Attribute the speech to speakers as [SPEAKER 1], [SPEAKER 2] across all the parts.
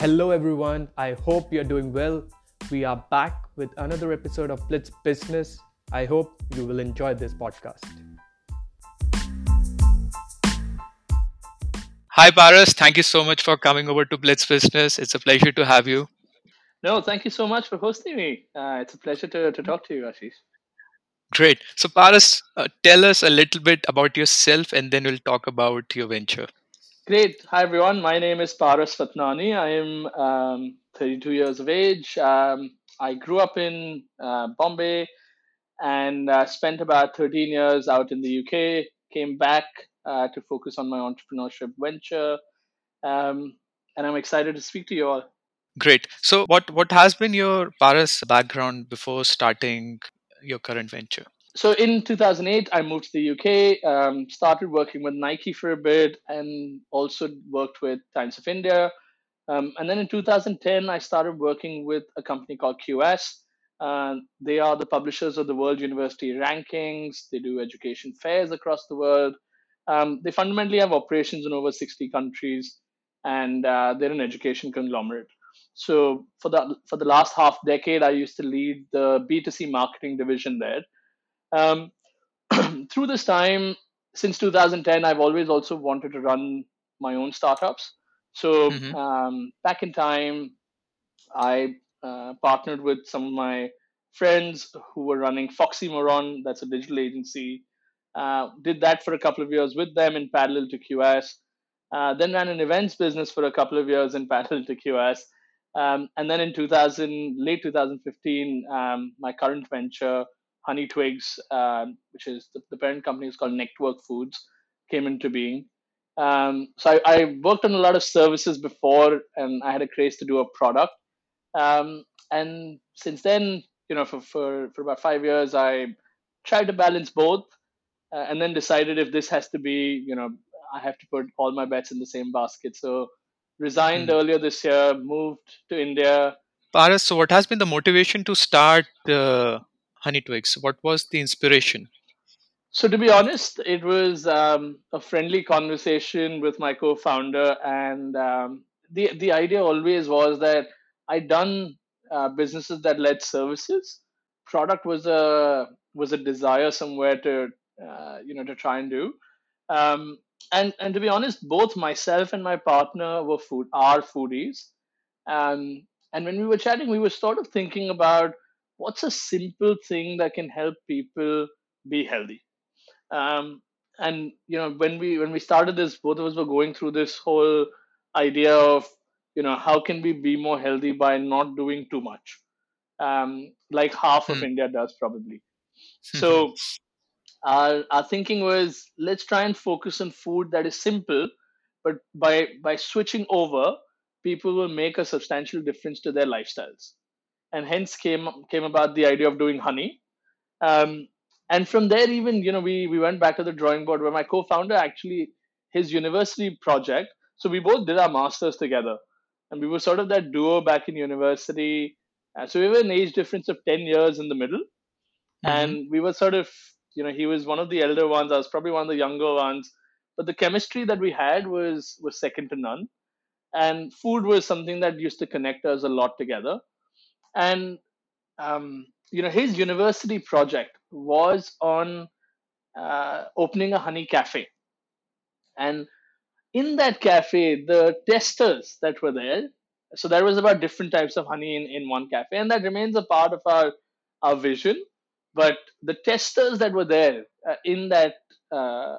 [SPEAKER 1] Hello, everyone. I hope you're doing well. We are back with another episode of Blitz Business. I hope you will enjoy this podcast.
[SPEAKER 2] Hi, Paras. Thank you so much for coming over to Blitz Business. It's a pleasure to have you.
[SPEAKER 3] No, thank you so much for hosting me. Uh, it's a pleasure to, to talk to you, Ashish.
[SPEAKER 2] Great. So, Paras, uh, tell us a little bit about yourself and then we'll talk about your venture.
[SPEAKER 3] Great. Hi, everyone. My name is Paras Fatnani. I am um, 32 years of age. Um, I grew up in uh, Bombay and uh, spent about 13 years out in the UK. Came back uh, to focus on my entrepreneurship venture. Um, and I'm excited to speak to you all.
[SPEAKER 2] Great. So, what, what has been your Paras background before starting your current venture?
[SPEAKER 3] So, in 2008, I moved to the UK, um, started working with Nike for a bit, and also worked with Times of India. Um, and then in 2010, I started working with a company called QS. Uh, they are the publishers of the World University Rankings. They do education fairs across the world. Um, they fundamentally have operations in over 60 countries, and uh, they're an education conglomerate. So for the for the last half decade, I used to lead the B2C marketing division there. Um, through this time, since 2010, I've always also wanted to run my own startups. So mm-hmm. um, back in time, I uh, partnered with some of my friends who were running Foxymoron, that's a digital agency, uh, did that for a couple of years with them in parallel to QS. Uh, then ran an events business for a couple of years in parallel to QS. Um, and then in 2000, late 2015, um, my current venture, Honey Twigs, uh, which is the, the, parent company is called Network Foods, came into being. Um, so I, I, worked on a lot of services before, and I had a craze to do a product. Um, and since then, you know, for, for, for about five years, I tried to balance both uh, and then decided if this has to be, you know, I have to put all my bets in the same basket. So resigned mm. earlier this year, moved to India.
[SPEAKER 2] Paras, so what has been the motivation to start uh, Honey Twigs? What was the inspiration?
[SPEAKER 3] So to be honest, it was um, a friendly conversation with my co-founder, and um, the the idea always was that I'd done uh, businesses that led services. Product was a was a desire somewhere to uh, you know to try and do um, and and to be honest both myself and my partner were food are foodies um, and when we were chatting we were sort of thinking about what's a simple thing that can help people be healthy? Um, and you know when we when we started this both of us were going through this whole idea of you know how can we be more healthy by not doing too much? Um, like half of hmm. india does probably. So our, our thinking was let's try and focus on food that is simple but by by switching over people will make a substantial difference to their lifestyles and hence came came about the idea of doing honey. Um, and from there even you know we we went back to the drawing board where my co-founder actually his university project so we both did our masters together. And we were sort of that duo back in university. Uh, so we were an age difference of 10 years in the middle. Mm-hmm. and we were sort of you know he was one of the elder ones i was probably one of the younger ones. But the chemistry that we had was was second to none. And food was something that used to connect us a lot together and um, you know his university project was on uh, opening a honey cafe. And in that cafe the testers that were there so there was about different types of honey in, in one cafe and that remains a part of our our vision. But the testers that were there uh, in that uh,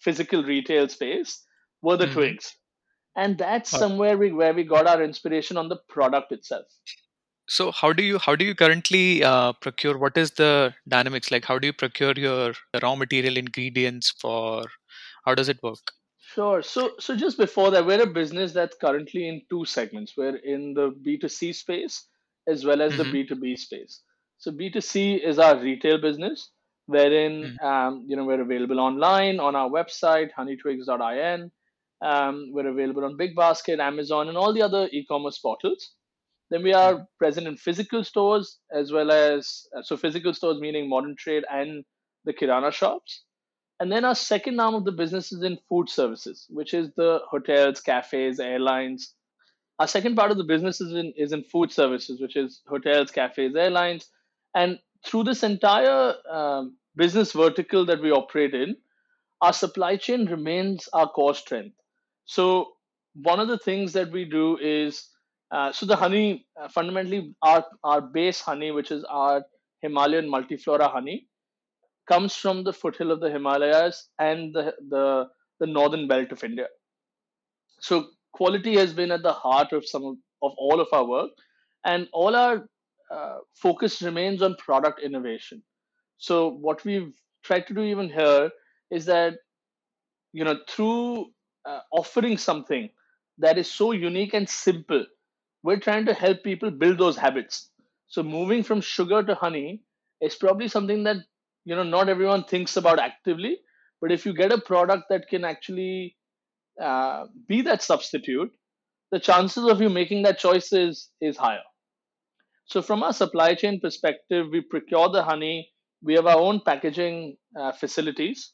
[SPEAKER 3] physical retail space were the mm-hmm. twigs. And that's somewhere we, where we got our inspiration on the product itself
[SPEAKER 2] so how do you how do you currently uh, procure what is the dynamics like how do you procure your raw material ingredients for how does it work
[SPEAKER 3] sure so so just before that we're a business that's currently in two segments we're in the b2c space as well as mm-hmm. the b2b space so B2C is our retail business, wherein mm. um, you know we're available online on our website honeytwigs.in. Um, we're available on Big Basket, Amazon, and all the other e-commerce portals. Then we are present in physical stores as well as uh, so physical stores meaning modern trade and the kirana shops. And then our second arm of the business is in food services, which is the hotels, cafes, airlines, our second part of the business is in is in food services, which is hotels, cafes, airlines, and through this entire um, business vertical that we operate in, our supply chain remains our core strength. So one of the things that we do is uh, so the honey uh, fundamentally our our base honey, which is our Himalayan multiflora honey, comes from the foothill of the Himalayas and the the, the northern belt of India. So quality has been at the heart of some of, all of our work, and all our uh, focus remains on product innovation. So what we've tried to do even here is that you know through uh, offering something that is so unique and simple, we're trying to help people build those habits. So moving from sugar to honey is probably something that you know not everyone thinks about actively, but if you get a product that can actually uh, be that substitute, the chances of you making that choice is, is higher. So, from our supply chain perspective, we procure the honey. We have our own packaging uh, facilities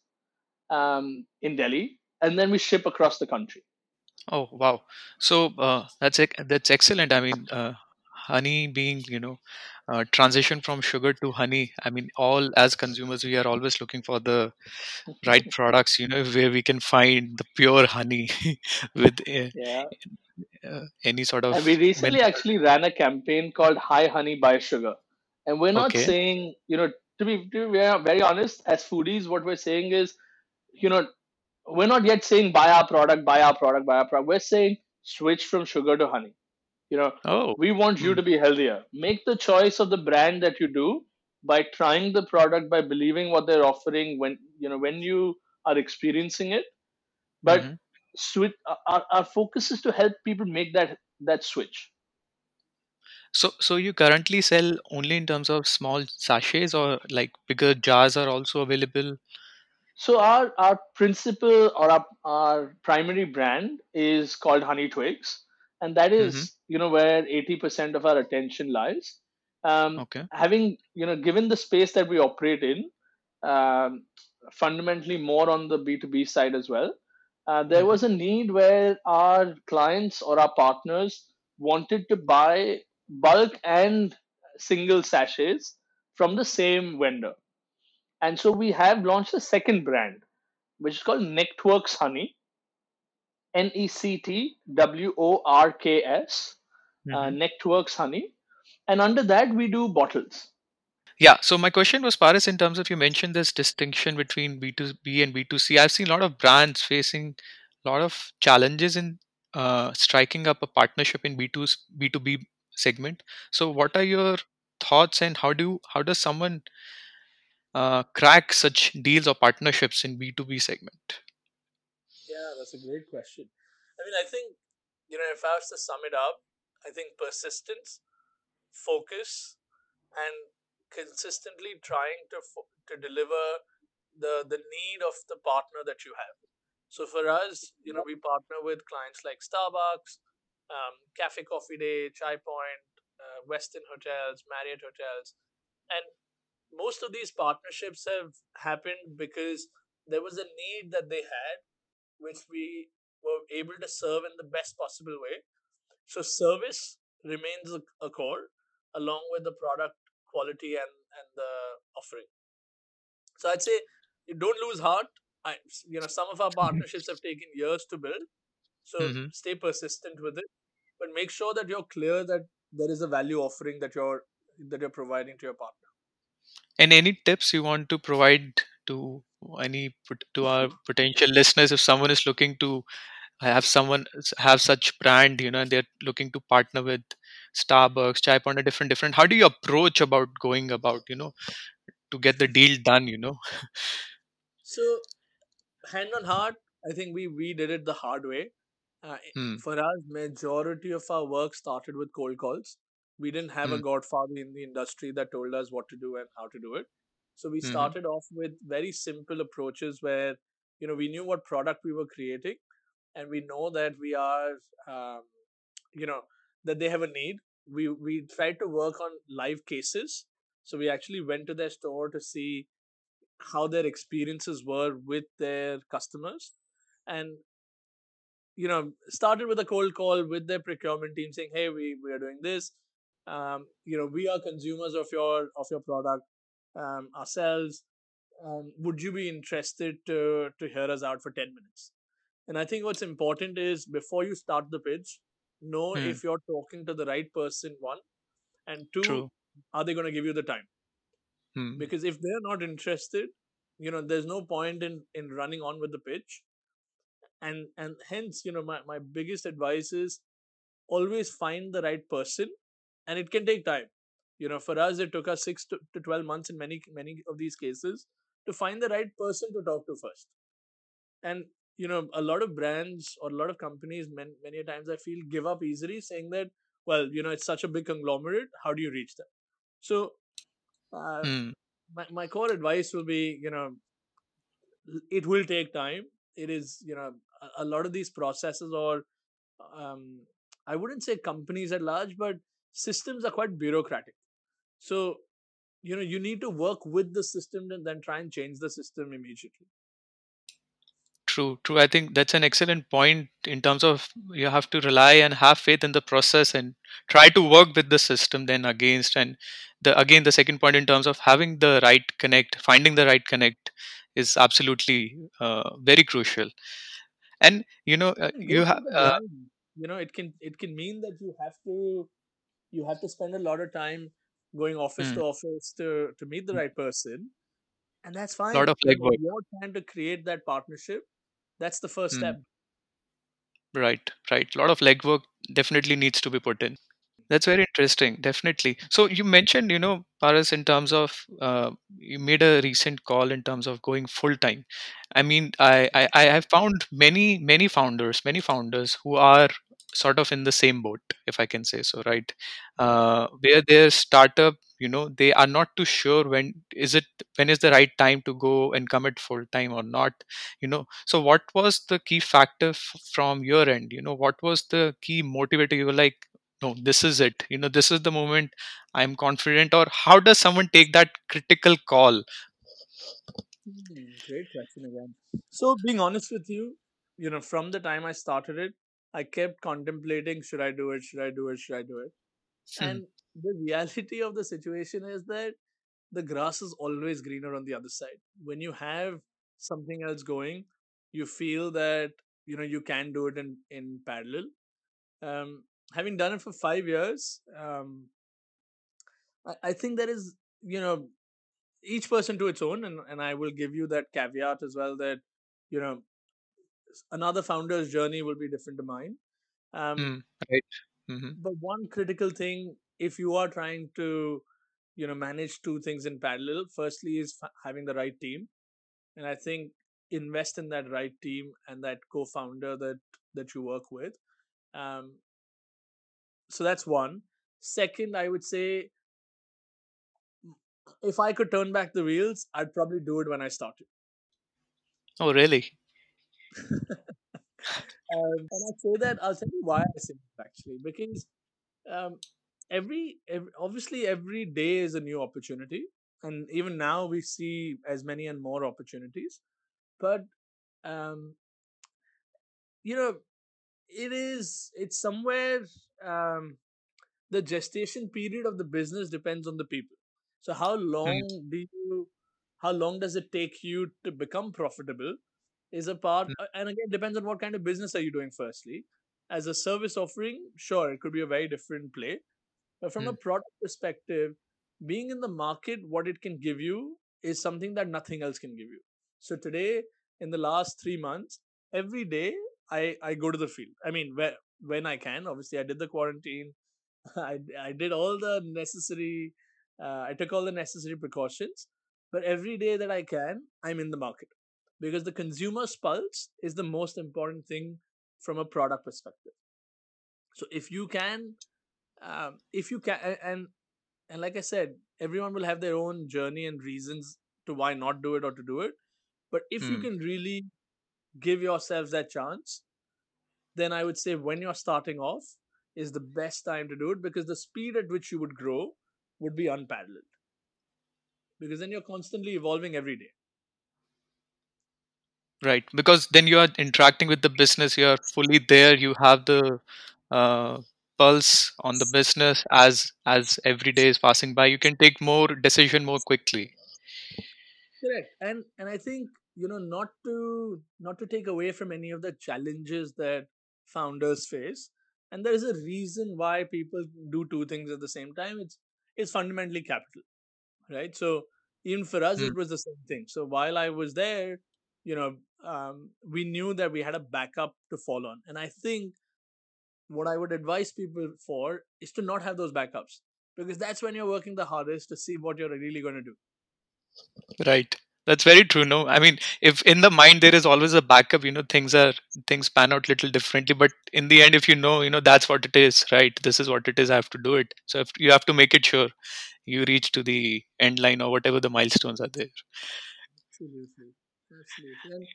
[SPEAKER 3] um, in Delhi, and then we ship across the country.
[SPEAKER 2] Oh wow! So uh, that's that's excellent. I mean, uh, honey being you know uh, transition from sugar to honey i mean all as consumers we are always looking for the right products you know where we can find the pure honey with uh,
[SPEAKER 3] yeah
[SPEAKER 2] uh, any sort of
[SPEAKER 3] and we recently actually ran a campaign called hi honey buy sugar and we're not okay. saying you know to be, to be very honest as foodies what we're saying is you know we're not yet saying buy our product buy our product buy our product. We're saying switch from sugar to honey. You know
[SPEAKER 2] oh.
[SPEAKER 3] we want you mm. to be healthier. Make the choice of the brand that you do by trying the product by believing what they're offering when you know when you are experiencing it. But mm-hmm. switch our, our focus is to help people make that that switch.
[SPEAKER 2] So so you currently sell only in terms of small sachets or like bigger jars are also available
[SPEAKER 3] so our our principal or our, our primary brand is called honey twigs and that is, mm-hmm. you know where 80% of our attention lies um,
[SPEAKER 2] okay.
[SPEAKER 3] having you know given the space that we operate in um, fundamentally more on the b2b side as well uh, there mm-hmm. was a need where our clients or our partners wanted to buy bulk and single sachets from the same vendor and so we have launched a second brand which is called Nectworks honey N E C T W O R K S, uh, mm-hmm. Nectworks Honey. And under that, we do bottles.
[SPEAKER 2] Yeah. So my question was, Paras, in terms of you mentioned this distinction between B2B and B2C. I've seen a lot of brands facing a lot of challenges in uh, striking up a partnership in B2 B2B segment. So what are your thoughts and how do how does someone uh, crack such deals or partnerships in B2B segment?
[SPEAKER 4] Yeah, that's a great question. I mean, I think, you know, if I was to sum it up, I think persistence, focus, and consistently trying to to deliver the the need of the partner that you have. So for us, you know, we partner with clients like Starbucks, um, Cafe Coffee Day, Chai Point, uh, Westin Hotels, Marriott Hotels, and most of these partnerships have happened because there was a need that they had which we were able to serve in the best possible way. So service remains a, core along with the product quality and, and the offering. So I'd say you don't lose heart. I, you know, some of our partnerships have taken years to build. So mm-hmm. stay persistent with it, but make sure that you're clear that there is a value offering that you're that you're providing to your partner.
[SPEAKER 2] And any tips you want to provide to any to our potential listeners if someone is looking to have someone have such brand you know and they're looking to partner with starbucks chai point a different different how do you approach about going about you know to get the deal done you know?
[SPEAKER 4] So hand on heart i think we we did it the hard way. Uh, hmm. for us majority of our work started with cold calls we didn't have hmm. a godfather in the industry that told us what to do and how to do it so we mm-hmm. started off with very simple approaches where, you know, we knew what product we were creating and we know that we are, um, you know, that they have a need. We, we tried to work on live cases. So we actually went to their store to see how their experiences were with their customers. And
[SPEAKER 3] you know started with a cold call with their procurement team saying hey we, we are doing this um, you know we are consumers of your of your product um, ourselves um, would you be interested to to hear us out for 10 minutes and i think what's important is before you start the pitch know
[SPEAKER 2] Hmm.
[SPEAKER 3] if you're talking to the right person one and two
[SPEAKER 2] True.
[SPEAKER 3] are they going to give you the time
[SPEAKER 2] Hmm.
[SPEAKER 3] because if they're not interested you know there's no point in in running on with the pitch and and hence you know my, my biggest advice is always find the right person and it can take time. You know for us it took us 6 to, to 12 months in many many of these cases to find the right person to talk to first. And you know a lot of brands or a lot of companies many, many times i feel give up easily saying that well you know it's such a big conglomerate how do you reach them? So uh,
[SPEAKER 2] Hmm.
[SPEAKER 3] my, my core advice will be you know it will take time. It is you know a, a lot of these processes or um, i wouldn't say companies at large but systems are quite bureaucratic so you know you need to work with the system and then try and change the system immediately
[SPEAKER 2] True, true. I think that's an excellent point in terms of you have to rely and have faith in the process and try to work with the system then against and the again the second point in terms of having the right connect, finding the right connect is absolutely uh, very crucial. And you know, uh, you have uh,
[SPEAKER 3] you know it can it can mean that you have to you have to spend a lot of time going office
[SPEAKER 2] mm,
[SPEAKER 3] to office to to meet the right person and that's
[SPEAKER 2] lot
[SPEAKER 3] fine
[SPEAKER 2] of
[SPEAKER 3] you know
[SPEAKER 2] legwork.
[SPEAKER 3] you're trying to create that partnership that's the first step
[SPEAKER 2] Mm, right, right. A lot of legwork definitely needs to be put in. That's very interesting, definitely. So you mentioned, you know, Paras, in terms of uh, you made a recent call in terms of going full time. I mean, I, I I have found many many founders, many founders who are sort of in the same boat, if I can say so, right? Uh, where their startup, you know, they are not too sure when is it when is the right time to go and commit full time or not, you know. So what was the key factor f- from your end? You know, what was the key motivator? You were like no this is it you know this is the moment i'm confident or how does someone take that critical call
[SPEAKER 3] Hmm, great question again. So, being honest with you, you know, from the time I started it, I kept contemplating should I do it, should I do it, should I do it?
[SPEAKER 2] Hmm,
[SPEAKER 3] And the reality of the situation is that the grass is always greener on the other side. When you have something else going, you feel that, you know, you can do it in, in parallel. Um, having done it for five years, um, I, I think there is, you know, each person to its own and, and i will give you that caveat as well that you know another founder's journey will be different to mine. Um,
[SPEAKER 2] hmm, right. Hmm
[SPEAKER 3] but one critical thing if you are trying to you know manage two things in parallel firstly is f- having the right team. And i think invest in that right team and that co-founder that that you work with. Um, so that's one. Second i would say if i could turn back the wheels i'd probably do it when i started.
[SPEAKER 2] Oh really
[SPEAKER 3] Um, and I say that I'll tell you why I say that actually because um, every, every obviously every day is a new opportunity, and even now we see as many and more opportunities. But um, you know, it is it's somewhere um, the gestation period of the business depends on the people. So how long do you how long does it take you to become profitable is a part uh, and again depends on what kind of business are you doing firstly. As a service offering, sure, it could be a very different play. But from a
[SPEAKER 2] hmm,
[SPEAKER 3] product perspective, being in the market, what it can give you is something that nothing else can give you. So today, in the last three months, every day I, I go to the field. I mean, where, when I can. Obviously, I did the quarantine. I, I did all the necessary, uh, I took all the necessary precautions. But every day that I can, I'm in the market because the consumer's pulse is the most important thing from a product perspective. So if you can um, if you can and and like i said everyone will have their own journey and reasons to why not do it or to do it but if you
[SPEAKER 2] hmm.
[SPEAKER 3] can really give yourselves that chance then i would say when you're starting off is the best time to do it because the speed at which you would grow would be unparalleled because then you're constantly evolving every day
[SPEAKER 2] right because then you are interacting with the business you are fully there you have the uh, pulse on the business as as every day is passing by you can take more decision more quickly
[SPEAKER 3] Correct. And and I think, you know, not to not to take away from any of the challenges that founders face. And there is a reason why people do two things at the same time. It's it's fundamentally capital, right? So even for us,
[SPEAKER 2] Mm,
[SPEAKER 3] it was the same thing. So while I was there, you know, um, we knew that we had a backup to fall on. And I think what I would advise people for is to not have those backups because that's when you're working the hardest to see what you're really going to do.
[SPEAKER 2] right that's very true no i mean if in the mind there is always a backup you know things are things pan out little differently but in the end if you know you know that's what it is right this is what it is i have to do it so if you have to make it sure you reach to the end line or whatever the milestones are there
[SPEAKER 3] Absolutely. Absolutely. And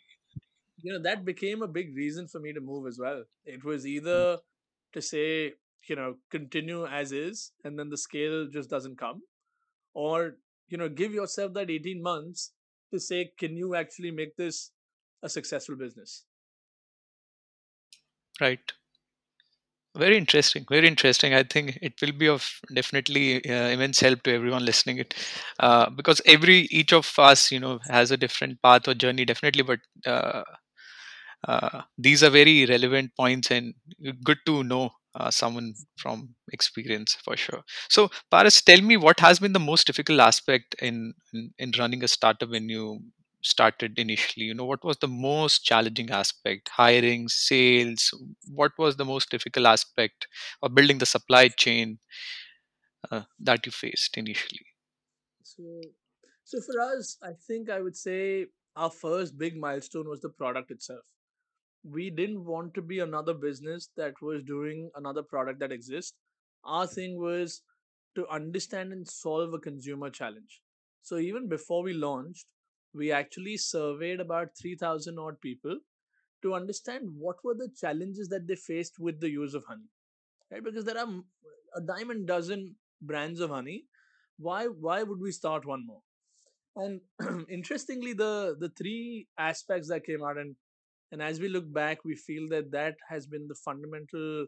[SPEAKER 3] you know, that became a big reason for me to move as well. It was
[SPEAKER 2] Mm,
[SPEAKER 3] either to say, you know, continue as is and then the scale just doesn't come, or, you know, give yourself that 18 months to say, can you actually make this a successful business?
[SPEAKER 2] right very interesting very interesting i think it will be of definitely uh, immense help to everyone listening it uh, because every each of us you know has a different path or journey definitely but uh, uh, these are very relevant points and good to know uh, someone from experience for sure. So Paras tell me what has been the most difficult aspect in, in in running a startup when you started initially? You know what was the most challenging aspect? Hiring sales what was the most difficult aspect of building the supply chain uh, that you faced initially?
[SPEAKER 3] So, so for us, I think I would say our first big milestone was the product itself. We didn't want to be another business that was doing another product that exists. Our thing was to understand and solve a consumer challenge. So even before we launched, we actually surveyed about 3000 odd people to understand what were the challenges that they faced with the use of honey. Right? Because there are a diamond dozen brands of honey. Why why would we start one more? And interestingly, the the three aspects that came out, and and as we look back, we feel that that has been the fundamental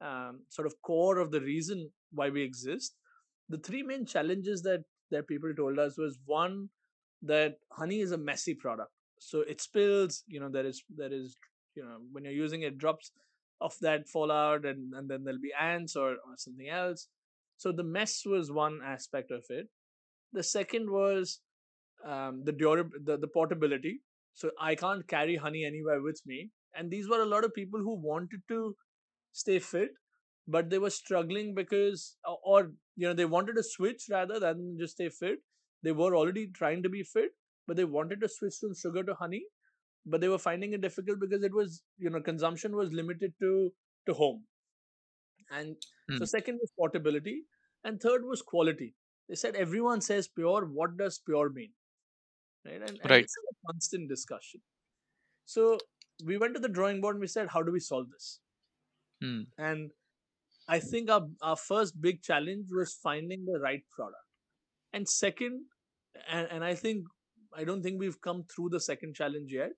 [SPEAKER 3] um, sort of core of the reason why we exist. The three main challenges that that people told us was one that honey is a messy product, so it spills. You know, there is there is you know when you're using it, drops of that fall out, and and then there'll be ants or, or something else. So the mess was one aspect of it. The second was um, the durab- the, the portability. So I can't carry honey anywhere with me. And these were a lot of people who wanted to stay fit, but they were struggling because, or, you know, they wanted to switch rather than just stay fit. They were already trying to be fit, but they wanted to switch from sugar to honey, but they were finding it difficult because it was, you know, consumption was limited to to home. And so
[SPEAKER 2] Hmm,
[SPEAKER 3] second was portability, and third was quality. They said everyone says pure. What does pure mean? Right? And
[SPEAKER 2] right
[SPEAKER 3] is a constant discussion. So we went to the drawing board and we said, how do we solve this?
[SPEAKER 2] Hmm,
[SPEAKER 3] And I think our our first big challenge was finding the right product. And second, and, and I think I don't think we've come through the second challenge yet.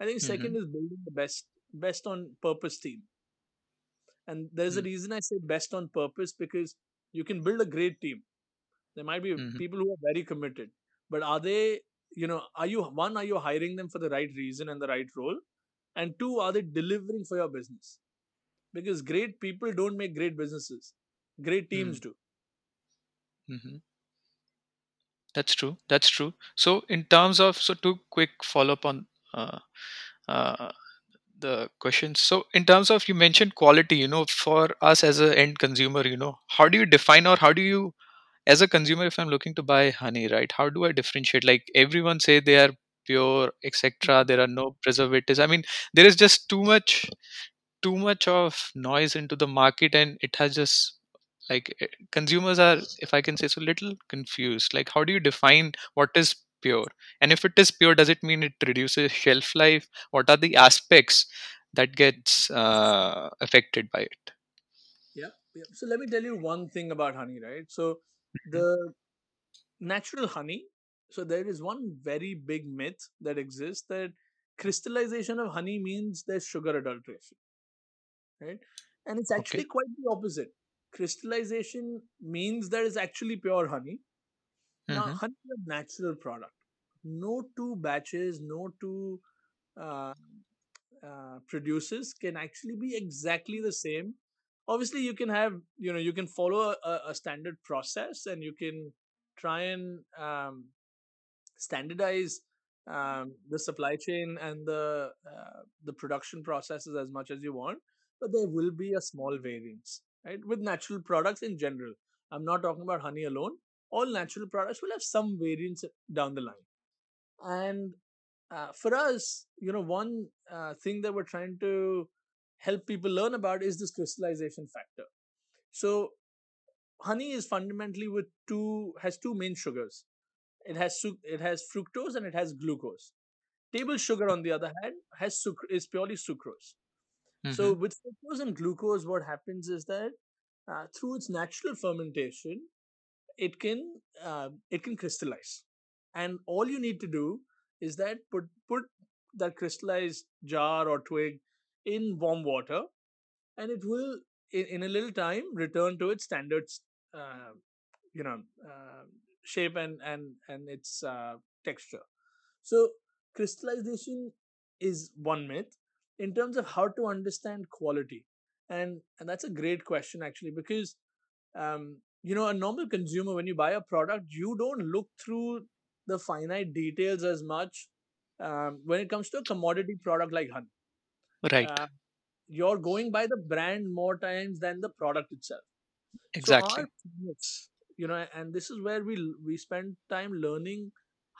[SPEAKER 3] I think second
[SPEAKER 2] mhm,
[SPEAKER 3] is building the best best on purpose team. And there's a
[SPEAKER 2] hmm,
[SPEAKER 3] reason I say best on purpose because you can build a great team. There might be
[SPEAKER 2] mhm,
[SPEAKER 3] people who are very committed, but are they, you know, are you one, are you hiring them for the right reason and the right role? And two, are they delivering for your business? Because great people don't make great businesses, great teams
[SPEAKER 2] hmm,
[SPEAKER 3] do.
[SPEAKER 2] mhm. That's true. That's true. So, in terms of, so to quick follow up on uh, uh, the questions. So, in terms of, you mentioned quality, you know, for us as a end consumer, you know, how do you define or how do you, as a consumer, if I'm looking to buy honey, right, how do I differentiate? Like everyone say they are pure, etc. There are no preservatives. I mean, there is just too much too much of noise into the market and it has just like eh, consumers are if i can say so little confused like how do you define what is pure and if it is pure does it mean it reduces shelf life what are the aspects that gets uh, affected by it
[SPEAKER 3] Yeah. yeah. So let me tell you one thing about honey, right? So the natural honey, so there is one very big myth that exists that crystallization of honey means there's sugar adulteration, right? And it's actually
[SPEAKER 2] Okay.
[SPEAKER 3] quite the opposite. Crystallization means there is actually pure honey. Now,
[SPEAKER 2] hmm
[SPEAKER 3] honey is a natural product. No two batches, no two uh, uh, producers can actually be exactly the same. Obviously, you can have, you know, you can follow a, a standard process and you can try and um, standardize um, the supply chain and the uh, the production processes as much as you want, but there will be a small variance, right? With natural products in general, I'm not talking about honey alone. All natural products will have some variance down the line, and uh, for us, you know, one uh, thing that we're trying to help people learn about is this crystallization factor. So, honey is fundamentally with two has two main sugars. It has it has fructose and it has glucose. Table sugar, on the other hand, has sucr- is purely sucrose. So,
[SPEAKER 2] hmm
[SPEAKER 3] with fructose and glucose, what happens is that uh, through its natural fermentation, it can uh, it can crystallize and all you need to do is that put put that crystallized jar or twig in warm water and it will in, in a little time return to its standard uh, you know uh, shape and and and its uh, texture. So crystallization is one myth in terms of how to understand quality and and that's a great question actually because um, you know a normal consumer when you buy a product you don't look through the finite details as much um, when it comes to a commodity product like honey
[SPEAKER 2] Right.
[SPEAKER 3] uh, you're going by the brand more times than the product itself so
[SPEAKER 2] Exactly.
[SPEAKER 3] you know and this is where we we spend time learning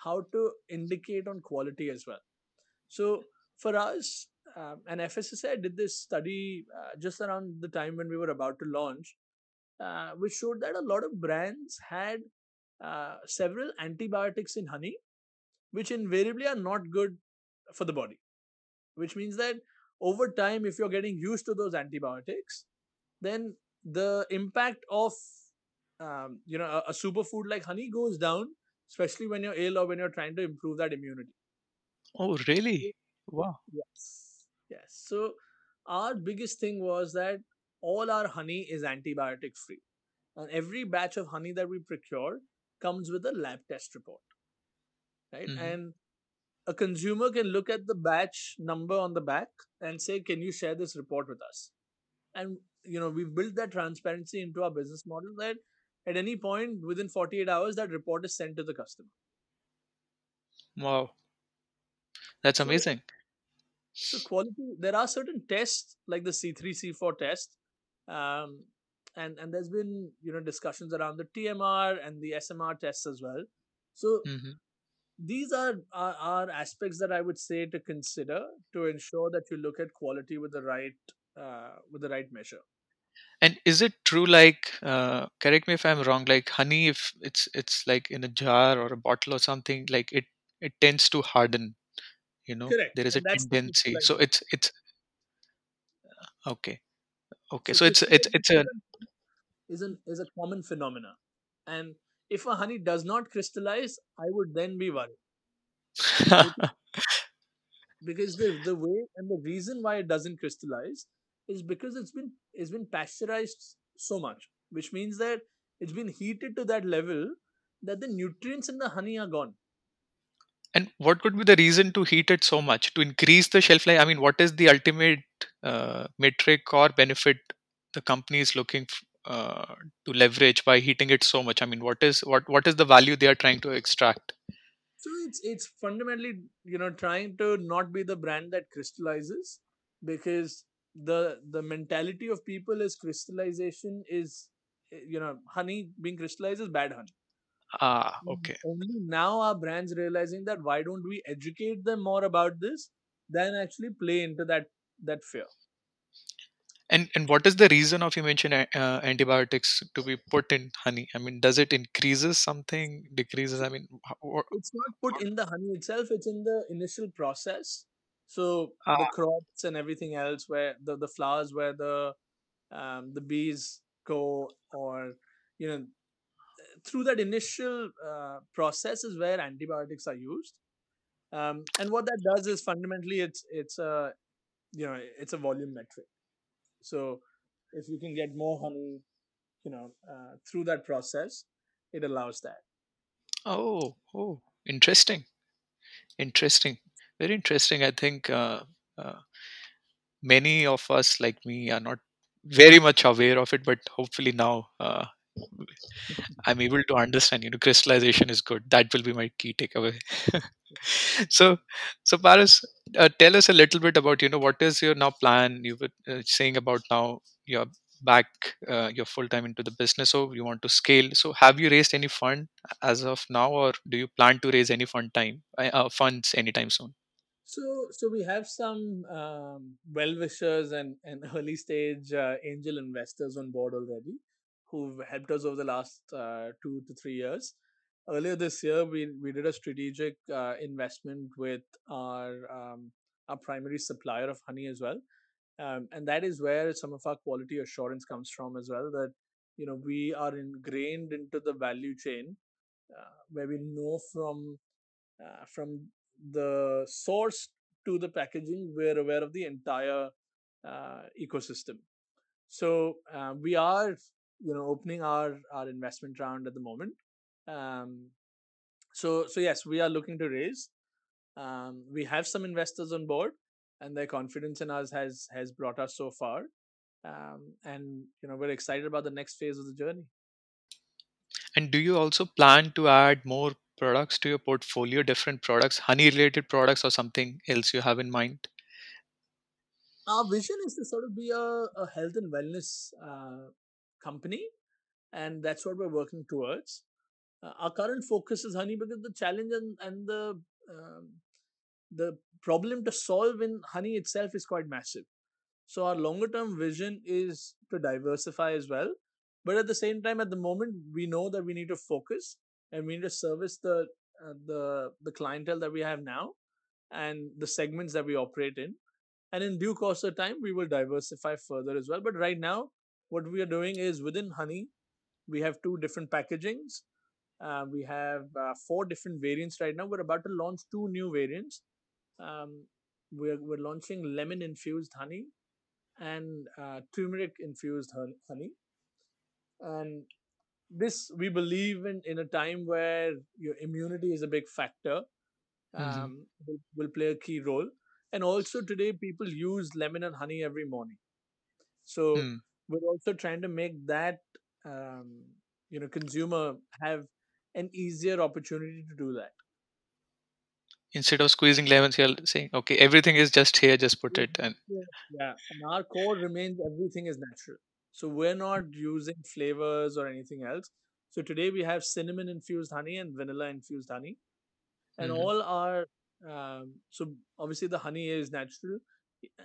[SPEAKER 3] how to indicate on quality as well so for us um, and FSSAI did this study uh, just around the time when we were about to launch uh, which showed that a lot of brands had uh, several antibiotics in honey, which invariably are not good for the body. Which means that over time, if you're getting used to those antibiotics, then the impact of um, you know a, a superfood like honey goes down, especially when you're ill or when you're trying to improve that immunity.
[SPEAKER 2] Oh, really? Wow.
[SPEAKER 3] Yes, yes. So our biggest thing was that all our honey is antibiotic free and every batch of honey that we procure comes with a lab test report right
[SPEAKER 2] hmm
[SPEAKER 3] and a consumer can look at the batch number on the back and say can you share this report with us and you know we've built that transparency into our business model that at any point within 48 hours that report is sent to the customer
[SPEAKER 2] Wow. That's amazing.
[SPEAKER 3] so quality there are certain tests like the c3 c4 test um, and and there's been you know discussions around the tmr and the smr tests as well so
[SPEAKER 2] hmm
[SPEAKER 3] these are, are are aspects that I would say to consider to ensure that you look at quality with the right uh, with the right measure.
[SPEAKER 2] And is it true, like, uh, correct me if I'm wrong, like honey, if it's it's like in a jar or a bottle or something, like it it tends to harden. You know,
[SPEAKER 3] Correct,
[SPEAKER 2] there is a
[SPEAKER 3] and that's the
[SPEAKER 2] tendency. So it's it's okay. Okay.
[SPEAKER 3] So
[SPEAKER 2] So it's it's it's a
[SPEAKER 3] is an is a common phenomena, and if a honey does not crystallize, I would then be worried because, the the way and the reason why it doesn't crystallize is because it's been it's been pasteurized so much, which means that it's been heated to that level that the nutrients in the honey are gone.
[SPEAKER 2] And what could be the reason to heat it so much? To increase the shelf life? I mean, what is the ultimate uh, metric or benefit the company is looking f- uh, to leverage by heating it so much? I mean, what is what what is the value they are trying to extract?
[SPEAKER 3] So it's it's fundamentally you know trying to not be the brand that crystallizes because the the mentality of people is crystallization is you know honey being crystallized is bad honey.
[SPEAKER 2] Ah, okay.
[SPEAKER 3] only now are brands realizing that why don't we educate them more about this than actually play into that that fear.
[SPEAKER 2] And and what is the reason of you mentioned uh, antibiotics to be put in honey? I mean, does it increases something, decreases? I mean, how, what,
[SPEAKER 3] it's not put in the honey itself; it's in the initial process. So the
[SPEAKER 2] ah,
[SPEAKER 3] crops and everything else, where the the flowers, where the um, the bees go, or you know, through that initial uh, process is where antibiotics are used. Um, and what that does is fundamentally it's it's a you know it's a volume metric. So if you can get more honey, you know, uh, through that process, it allows that.
[SPEAKER 2] Oh, oh, interesting, interesting, very interesting. I think uh, uh, many of us, like me, are not very much aware of it, but hopefully now uh, I'm able to understand. You know, crystallization is good. That will be my key takeaway. so, so Paras, uh, tell us a little bit about you know what is your now plan? You were uh, saying about now you're back, uh, you're full time into the business, so you want to scale. So, have you raised any fund as of now, or do you plan to raise any fund time uh, uh, funds anytime soon?
[SPEAKER 3] So, so we have some um, well wishers and, and early stage uh, angel investors on board already who've helped us over the last uh, two to three years. Earlier this year, we, we did a strategic uh, investment with our um, our primary supplier of honey as well, um, and that is where some of our quality assurance comes from as well. That you know we are ingrained into the value chain, uh, where we know from uh, from the source to the packaging, we're aware of the entire uh, ecosystem. So uh, we are, you know, opening our our investment round at the moment. Um, so so yes, we are looking to raise. Um, we have some investors on board, and their confidence in us has has brought us so far. Um, and you know, we're excited about the next phase of the journey.
[SPEAKER 2] And do you also plan to add more products to your portfolio, different products, honey related products, or something else you have in mind?
[SPEAKER 3] Our vision is to sort of be a, a health and wellness uh, company, and that's what we're working towards. Uh, our current focus is honey because the challenge and, and the um, the problem to solve in honey itself is quite massive. So our longer term vision is to diversify as well. But at the same time, at the moment, we know that we need to focus and we need to service the uh, the the clientele that we have now and the segments that we operate in. And in due course of time, we will diversify further as well. But right now, what we are doing is within honey, we have two different packagings. Uh, we have uh, four different variants right now. We're about to launch two new variants. Um, we're, we're launching lemon infused honey and uh, turmeric infused honey. And this we believe in in a time where your immunity is a big factor um, mm-hmm. will, will play a key role and also today people use lemon and honey every morning so mm. We're also trying to make that um, you know consumer have an easier opportunity to do that
[SPEAKER 2] instead of squeezing lemons you're saying okay everything is just here just put it and
[SPEAKER 3] yeah, and our core remains everything is natural so we're not using flavors or anything else. So today we have cinnamon infused honey and vanilla infused honey, and mm-hmm. all our um, so obviously the honey is natural,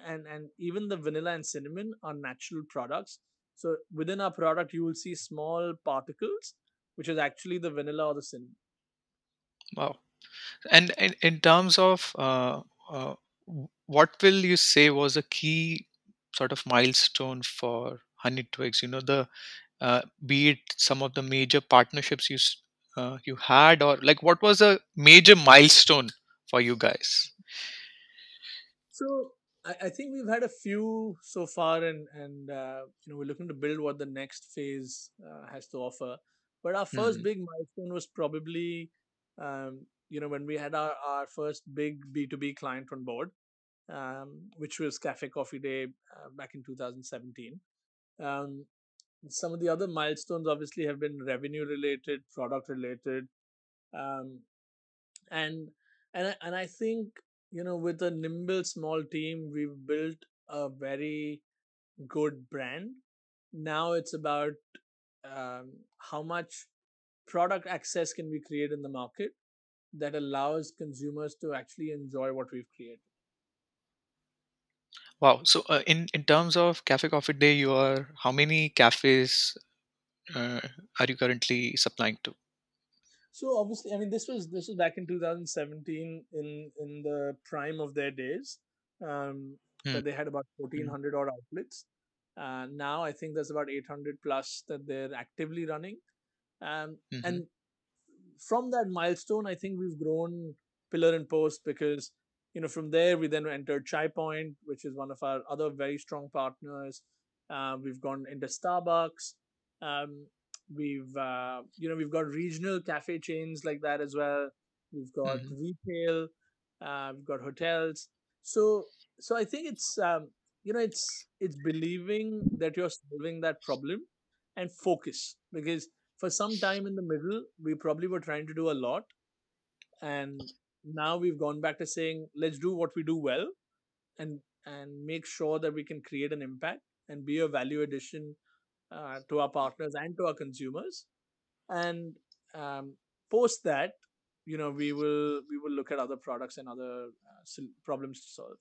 [SPEAKER 3] and and even the vanilla and cinnamon are natural products. So within our product, you will see small particles, which is actually the vanilla or the cinnamon.
[SPEAKER 2] Wow, and in, in terms of uh, uh, what will you say was a key sort of milestone for honey twigs you know the uh, be it some of the major partnerships you uh, you had or like what was a major milestone for you guys
[SPEAKER 3] so I, I think we've had a few so far and and uh, you know we're looking to build what the next phase uh, has to offer but our 1st mm-hmm. big milestone was probably um, you know when we had our, our first big b2b client on board um, which was cafe coffee day uh, back in 2017 um, some of the other milestones obviously have been revenue related, product related, um, and and and I think you know with a nimble small team we've built a very good brand. Now it's about um, how much product access can we create in the market that allows consumers to actually enjoy what we've created.
[SPEAKER 2] Wow. So, uh, in in terms of Cafe Coffee Day, you are how many cafes uh, are you currently supplying to?
[SPEAKER 3] So obviously, I mean, this was this was back in 2017 in in the prime of their days, um,
[SPEAKER 2] Hmm.
[SPEAKER 3] but they had about 1400 odd outlets. Uh, now I think there's about 800 plus that they're actively running, um,
[SPEAKER 2] Mhm.
[SPEAKER 3] and from that milestone, I think we've grown pillar and post because you know from there we then entered chai point which is one of our other very strong partners uh, we've gone into starbucks um, we've uh, you know we've got regional cafe chains like that as well. We've got
[SPEAKER 2] hmm
[SPEAKER 3] retail uh, we've got hotels. So so i think it's um, you know it's it's believing that you're solving that problem and focus. Because for some time in the middle we probably were trying to do a lot. And now we've gone back to saying let's do what we do well and and make sure that we can create an impact and be a value addition uh, to our partners and to our consumers and um, post that you know we will we will look at other products and other uh, problems to solve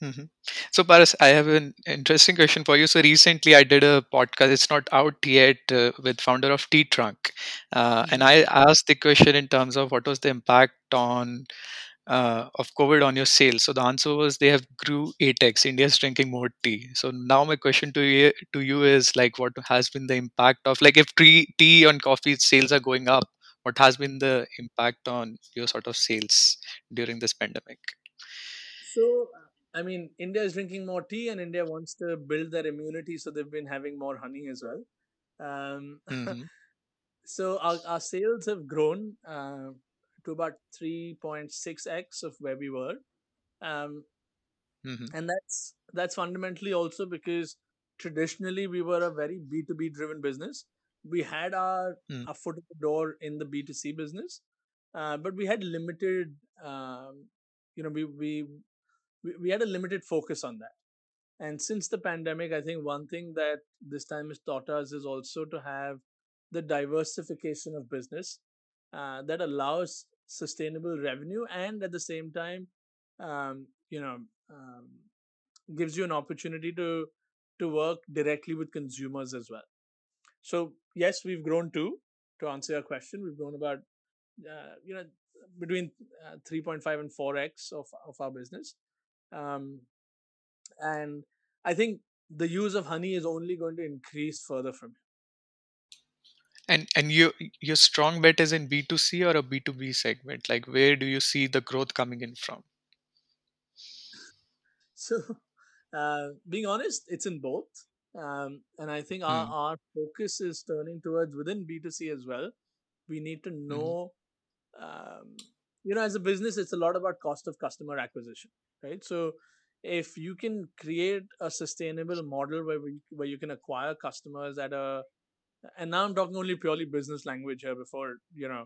[SPEAKER 2] hmm So, Paras, I have an interesting question for you. So, recently I did a podcast. It's not out yet uh, with founder of Tea Trunk, uh, and
[SPEAKER 3] Mhm.
[SPEAKER 2] I asked the question in terms of what was the impact on uh, of COVID on your sales. So the answer was they have grew 8x. India's drinking more tea. So now my question to you to you is like, what has been the impact of like if tea, tea and coffee sales are going up, what has been the impact on your sort of sales during this pandemic?
[SPEAKER 3] so i mean india is drinking more tea and india wants to build their immunity so they've been having more honey as well um,
[SPEAKER 2] hmm
[SPEAKER 3] so our, our sales have grown uh, to about 3.6x of where we were. Um,
[SPEAKER 2] hmm
[SPEAKER 3] and that's that's fundamentally also because traditionally we were a very b2b driven business. We had our
[SPEAKER 2] mm.
[SPEAKER 3] a foot in the door in the b2c business uh, but we had limited um, you know we, we we we had a limited focus on that. And since the pandemic, I think one thing that this time has taught us is also to have the diversification of business uh, that allows sustainable revenue and at the same time, um, you know, um, gives you an opportunity to to work directly with consumers as well. So yes, we've grown too. To answer your question, we've grown about uh, you know between uh, 3.5 and 4x of of our business. Um, and I think the use of honey is only going to increase further from here.
[SPEAKER 2] And and you your strong bet is in B two C or a B two B segment. Like where do you see the growth coming in from?
[SPEAKER 3] So, uh, being honest, it's in both, um, and I think our
[SPEAKER 2] Mm-hmm.
[SPEAKER 3] our focus is turning towards within B two C as well. We need to
[SPEAKER 2] Mm-hmm.
[SPEAKER 3] know, um, you know, as a business, it's a lot about cost of customer acquisition, right? So, if you can create a sustainable model where we, where you can acquire customers at a and now I'm talking only purely business language here before you know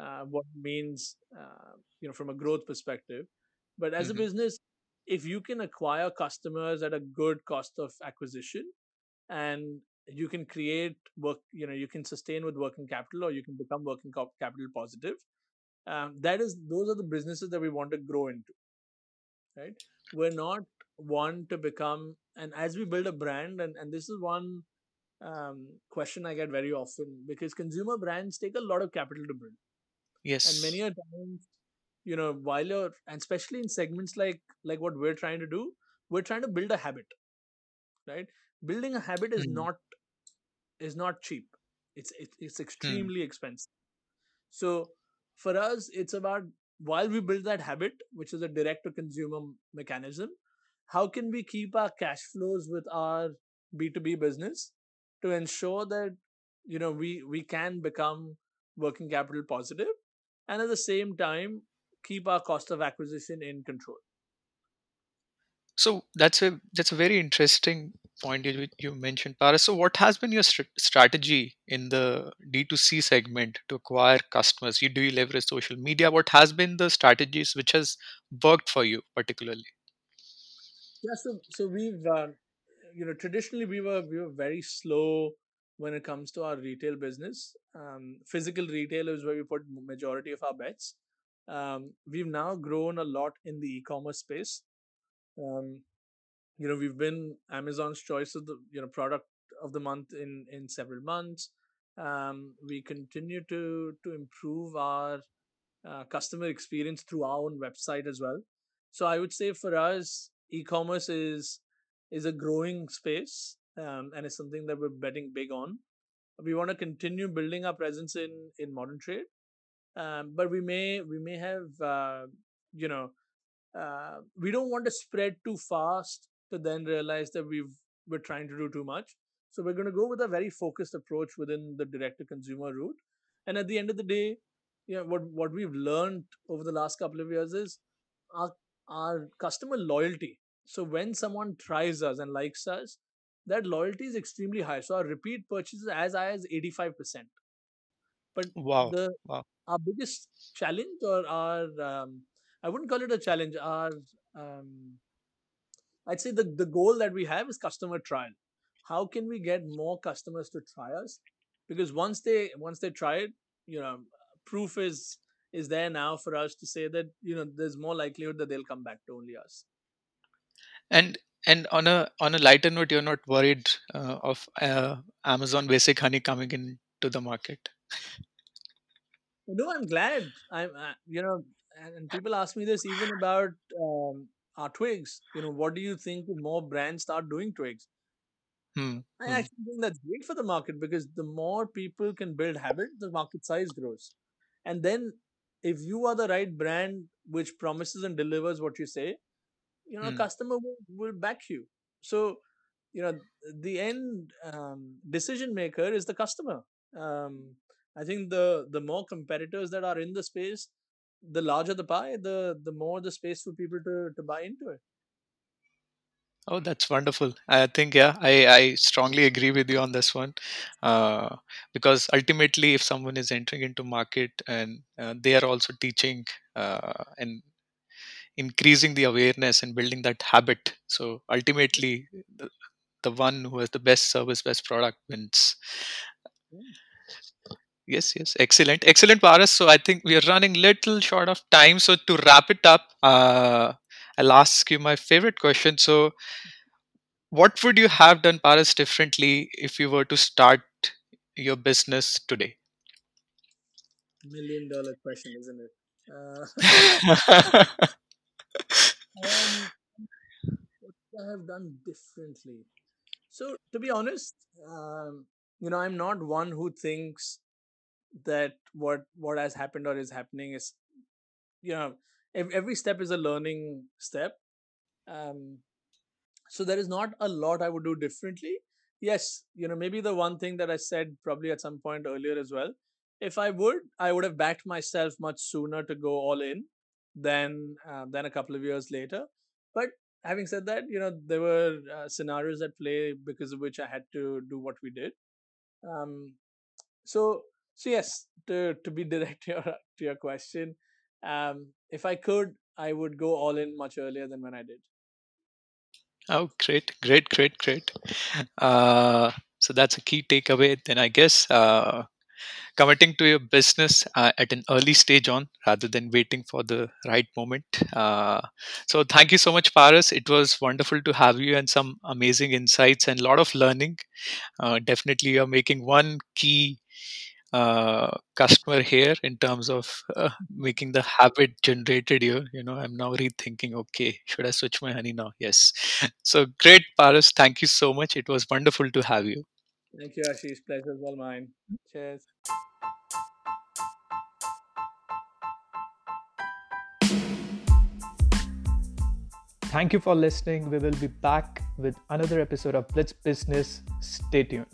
[SPEAKER 3] uh, what means uh, you know from a growth perspective. But as a
[SPEAKER 2] Mm-hmm.
[SPEAKER 3] business, if you can acquire customers at a good cost of acquisition and you can create work, you know, you can sustain with working capital or you can become working cap- capital positive. Um, that is, those are the businesses that we want to grow into, right? We're not one to become, and as we build a brand, and, and this is one um, question I get very often because consumer brands take a lot of capital to build, Yes, and many a times, you know, while you're and especially in segments like like what we're trying to do, we're trying to build a habit, right? Building a habit is
[SPEAKER 2] Mm-hmm.
[SPEAKER 3] not is not cheap. It's it, it's
[SPEAKER 2] Mm-hmm.
[SPEAKER 3] extremely expensive. So for us, it's about while we build that habit, which is a direct to consumer mechanism, how can we keep our cash flows with our B2B business to ensure that you know we we can become working capital positive and at the same time keep our cost of acquisition in control.
[SPEAKER 2] So that's a that's a very interesting point you you mentioned, Paras. So what has been your str- strategy in the D2C segment to acquire customers? You do you leverage social media? What has been the strategies which has worked for you particularly?
[SPEAKER 3] Yeah, so so we've uh, you know traditionally we were we were very slow when it comes to our retail business. Um, physical retail is where we put majority of our bets. Um, we've now grown a lot in the e-commerce space. Um, you know we've been Amazon's choice of the you know product of the month in in several months. Um, we continue to to improve our uh, customer experience through our own website as well. So I would say for us, e-commerce is is a growing space, um, and is something that we're betting big on. We want to continue building our presence in in modern trade, um, but we may we may have uh, you know uh, we don't want to spread too fast to then realize that we've we're trying to do too much. So we're going to go with a very focused approach within the direct to consumer route. And at the end of the day, you know, what what we've learned over the last couple of years is our our customer loyalty. So when someone tries us and likes us, that loyalty is extremely high. So our repeat purchases as high as 85%. But
[SPEAKER 2] Wow.
[SPEAKER 3] the
[SPEAKER 2] Wow.
[SPEAKER 3] our biggest challenge or our um, I wouldn't call it a challenge. Our um, I'd say the, the goal that we have is customer trial. How can we get more customers to try us? Because once they once they try it, you know, proof is is there now for us to say that you know there's more likelihood that they'll come back to only us.
[SPEAKER 2] And and on a on a lighter note, you're not worried uh, of uh, Amazon Basic Honey coming into the market.
[SPEAKER 3] No, I'm glad. I'm uh, you know, and, and people ask me this even about um, our twigs. You know, what do you think more brands start doing twigs?
[SPEAKER 2] Hmm.
[SPEAKER 3] I
[SPEAKER 2] hmm.
[SPEAKER 3] actually think that's great for the market because the more people can build habit, the market size grows. And then if you are the right brand which promises and delivers what you say, you know,
[SPEAKER 2] Hmm.
[SPEAKER 3] customer will, will back you. So, you know, the end um, decision maker is the customer. Um, I think the the more competitors that are in the space, the larger the pie, the the more the space for people to to buy into it.
[SPEAKER 2] Oh, that's wonderful. I think, yeah, I, I strongly agree with you on this one. Uh, because ultimately, if someone is entering into market and uh, they are also teaching uh, and increasing the awareness and building that habit, so ultimately, the, the one who has the best service, best product wins. Yes, yes, excellent, excellent, Paras. So I think we are running little short of time. So to wrap it up, uh, I'll ask you my favorite question. So, what would you have done, Paras, differently if you were to start your business today?
[SPEAKER 3] Million dollar question, isn't it? Uh, um, what I have done differently. So, to be honest, um, you know, I'm not one who thinks that what what has happened or is happening is, you know, every step is a learning step. Um, so there is not a lot I would do differently. Yes, you know, maybe the one thing that I said probably at some point earlier as well. If I would, I would have backed myself much sooner to go all in than uh, than a couple of years later. But having said that, you know, there were uh, scenarios at play because of which I had to do what we did. Um, so so yes, to to be direct to your to your question, um, if I could, I would go all in much earlier than when I did.
[SPEAKER 2] oh, great, great, great, great. Uh, so that's a key takeaway. Then I guess uh, committing to your business uh, at an early stage on rather than waiting for the right moment. Uh, so thank you so much, Paras. It was wonderful to have you and some amazing insights and a lot of learning. Uh, definitely, you're making one key uh, customer here in terms of uh, making the habit generated here. You know, I'm now rethinking. Okay, should I switch my honey now? Yes. So great, Paras. Thank you so much. It was wonderful to have you.
[SPEAKER 3] Thank you, Ashish. Pleasure's all mine. Mm-hmm. Cheers.
[SPEAKER 1] Thank you for listening. We will be back with another episode of Blitz Business. Stay tuned.